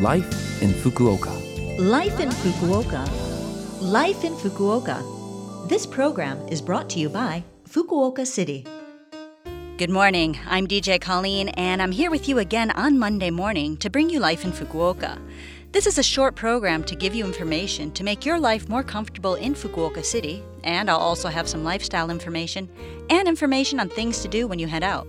Life in Fukuoka. Life in Fukuoka. Life in Fukuoka. This program is brought to you by Fukuoka City. Good morning. I'm DJ Colleen, and I'm here with you again on Monday morning to bring you Life in Fukuoka. This is a short program to give you information to make your life more comfortable in Fukuoka City, and I'll also have some lifestyle information and information on things to do when you head out.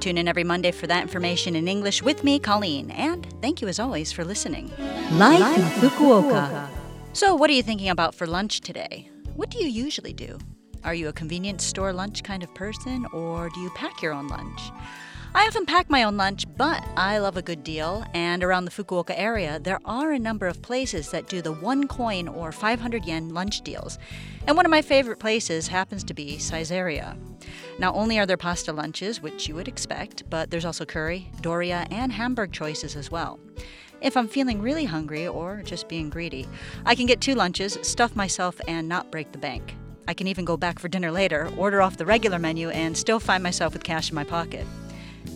Tune in every Monday for that information in English with me, Colleen, and thank you as always for listening. Life, in Fukuoka. So, what are you thinking about for lunch today? What do you usually do? Are you a convenience store lunch kind of person, or do you pack your own lunch? I often pack my own lunch, but I love a good deal, and around the Fukuoka area, there are a number of places that do the one coin or 500 yen lunch deals. And one of my favorite places happens to be Saizeriya. Not only are there pasta lunches, which you would expect, but there's also curry, doria, and hamburg choices as well. If I'm feeling really hungry or just being greedy, I can get two lunches, stuff myself, and not break the bank. I can even go back for dinner later, order off the regular menu, and still find myself with cash in my pocket.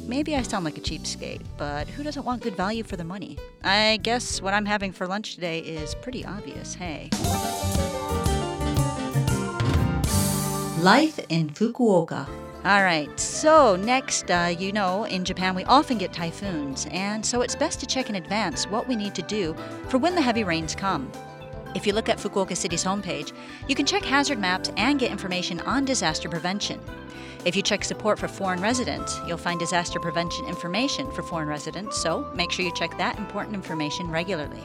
Maybe I sound like a cheapskate, but who doesn't want good value for their money? I guess what I'm having for lunch today is pretty obvious, hey. Life in Fukuoka. All right, so next, uh, you know, in Japan we often get typhoons, and so it's best to check in advance what we need to do for when the heavy rains come. If you look at Fukuoka City's homepage, you can check hazard maps and get information on disaster prevention. If you check support for foreign residents, you'll find disaster prevention information for foreign residents, so make sure you check that important information regularly.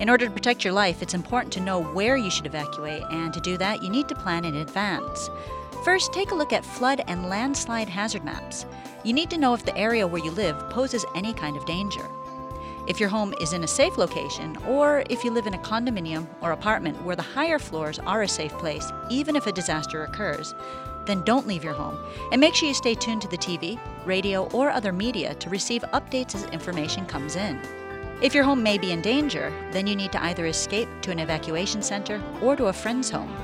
In order to protect your life, it's important to know where you should evacuate, and to do that, you need to plan in advance. First, take a look at flood and landslide hazard maps. You need to know if the area where you live poses any kind of danger. If your home is in a safe location, or if you live in a condominium or apartment where the higher floors are a safe place, even if a disaster occurs, then don't leave your home. And make sure you stay tuned to the TV, radio, or other media to receive updates as information comes in. If your home may be in danger, then you need to either escape to an evacuation center or to a friend's home.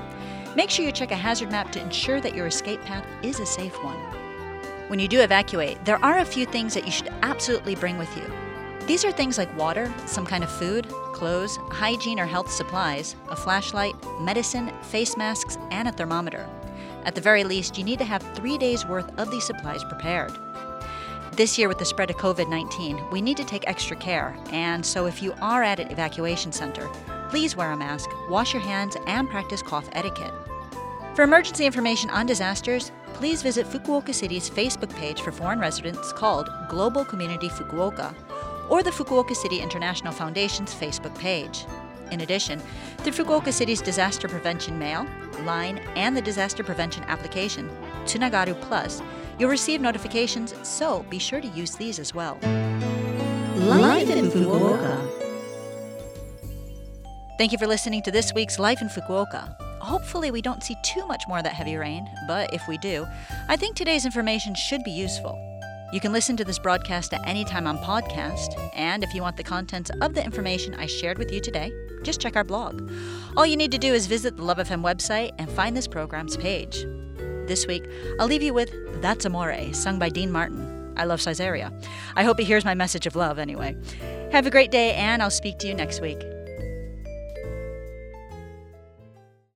Make sure you check a hazard map to ensure that your escape path is a safe one. When you do evacuate, there are a few things that you should absolutely bring with you. These are things like water, some kind of food, clothes, hygiene or health supplies, a flashlight, medicine, face masks, and a thermometer. At the very least, you need to have three days' worth of these supplies prepared. This year, with the spread of COVID 19, we need to take extra care, and so if you are at an evacuation center, please wear a mask, wash your hands, and practice cough etiquette. For emergency information on disasters, please visit Fukuoka City's Facebook page for foreign residents called Global Community Fukuoka or the Fukuoka City International Foundation's Facebook page. In addition, through Fukuoka City's Disaster Prevention Mail, Line, and the Disaster Prevention application, Tsunagaru Plus, you'll receive notifications, so be sure to use these as well. Life in Fukuoka. Thank you for listening to this week's Life in Fukuoka. Hopefully, we don't see too much more of that heavy rain, but if we do, I think today's information should be useful. You can listen to this broadcast at any time on podcast, and if you want the contents of the information I shared with you today, just check our blog. All you need to do is visit the Love FM website and find this program's page. This week, I'll leave you with That's Amore, sung by Dean Martin. I love Saizeriya. I hope he hears my message of love anyway. Have a great day, and I'll speak to you next week.